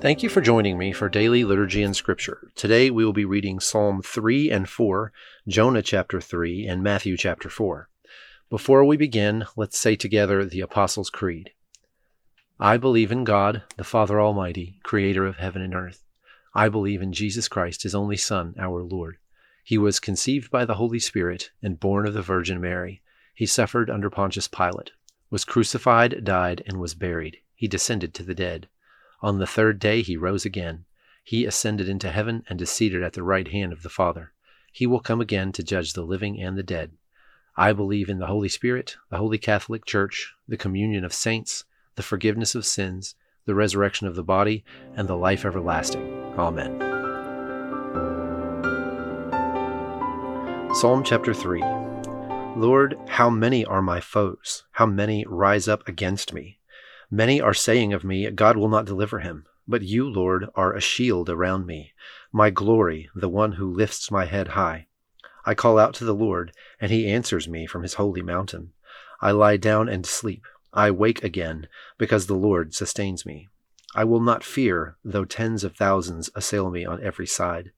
Thank you for joining me for daily liturgy and scripture. Today we will be reading Psalm 3 and 4, Jonah chapter 3, and Matthew chapter 4. Before we begin, let's say together the Apostles' Creed. I believe in God, the Father Almighty, creator of heaven and earth. I believe in Jesus Christ, his only Son, our Lord. He was conceived by the Holy Spirit and born of the Virgin Mary. He suffered under Pontius Pilate, was crucified, died, and was buried. He descended to the dead. On the third day he rose again. He ascended into heaven and is seated at the right hand of the Father. He will come again to judge the living and the dead. I believe in the Holy Spirit, the Holy Catholic Church, the communion of saints, the forgiveness of sins, the resurrection of the body, and the life everlasting. Amen. Psalm chapter 3 Lord, how many are my foes? How many rise up against me? Many are saying of me, God will not deliver him. But you, Lord, are a shield around me, my glory, the one who lifts my head high. I call out to the Lord, and he answers me from his holy mountain. I lie down and sleep. I wake again, because the Lord sustains me. I will not fear, though tens of thousands assail me on every side.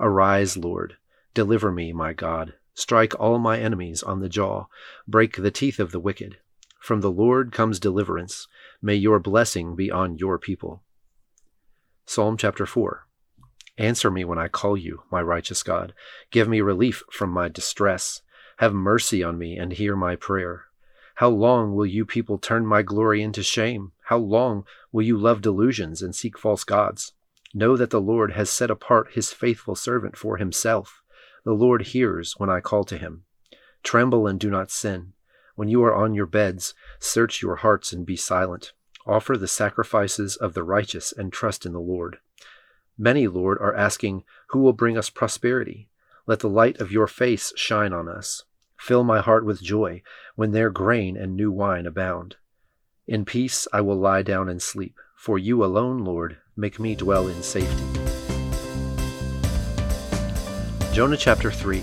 Arise, Lord. Deliver me, my God. Strike all my enemies on the jaw. Break the teeth of the wicked. From the Lord comes deliverance. May your blessing be on your people. Psalm chapter 4 Answer me when I call you, my righteous God. Give me relief from my distress. Have mercy on me and hear my prayer. How long will you people turn my glory into shame? How long will you love delusions and seek false gods? Know that the Lord has set apart his faithful servant for himself. The Lord hears when I call to him. Tremble and do not sin. When you are on your beds, search your hearts and be silent. Offer the sacrifices of the righteous and trust in the Lord. Many, Lord, are asking, Who will bring us prosperity? Let the light of your face shine on us. Fill my heart with joy when their grain and new wine abound. In peace I will lie down and sleep, for you alone, Lord, make me dwell in safety. Jonah chapter 3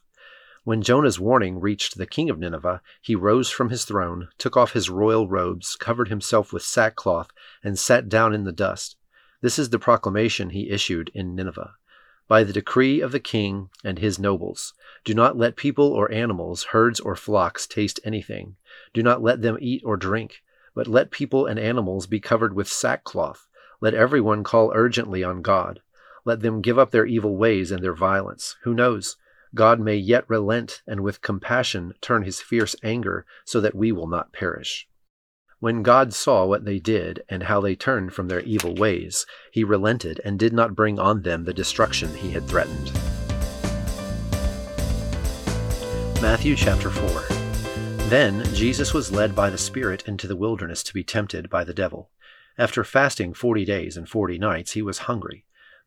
When Jonah's warning reached the king of Nineveh, he rose from his throne, took off his royal robes, covered himself with sackcloth, and sat down in the dust. This is the proclamation he issued in Nineveh. By the decree of the king and his nobles, do not let people or animals, herds or flocks taste anything. Do not let them eat or drink, but let people and animals be covered with sackcloth. Let everyone call urgently on God. Let them give up their evil ways and their violence. Who knows? God may yet relent and with compassion turn his fierce anger so that we will not perish. When God saw what they did and how they turned from their evil ways, he relented and did not bring on them the destruction he had threatened. Matthew chapter 4 Then Jesus was led by the Spirit into the wilderness to be tempted by the devil. After fasting forty days and forty nights, he was hungry.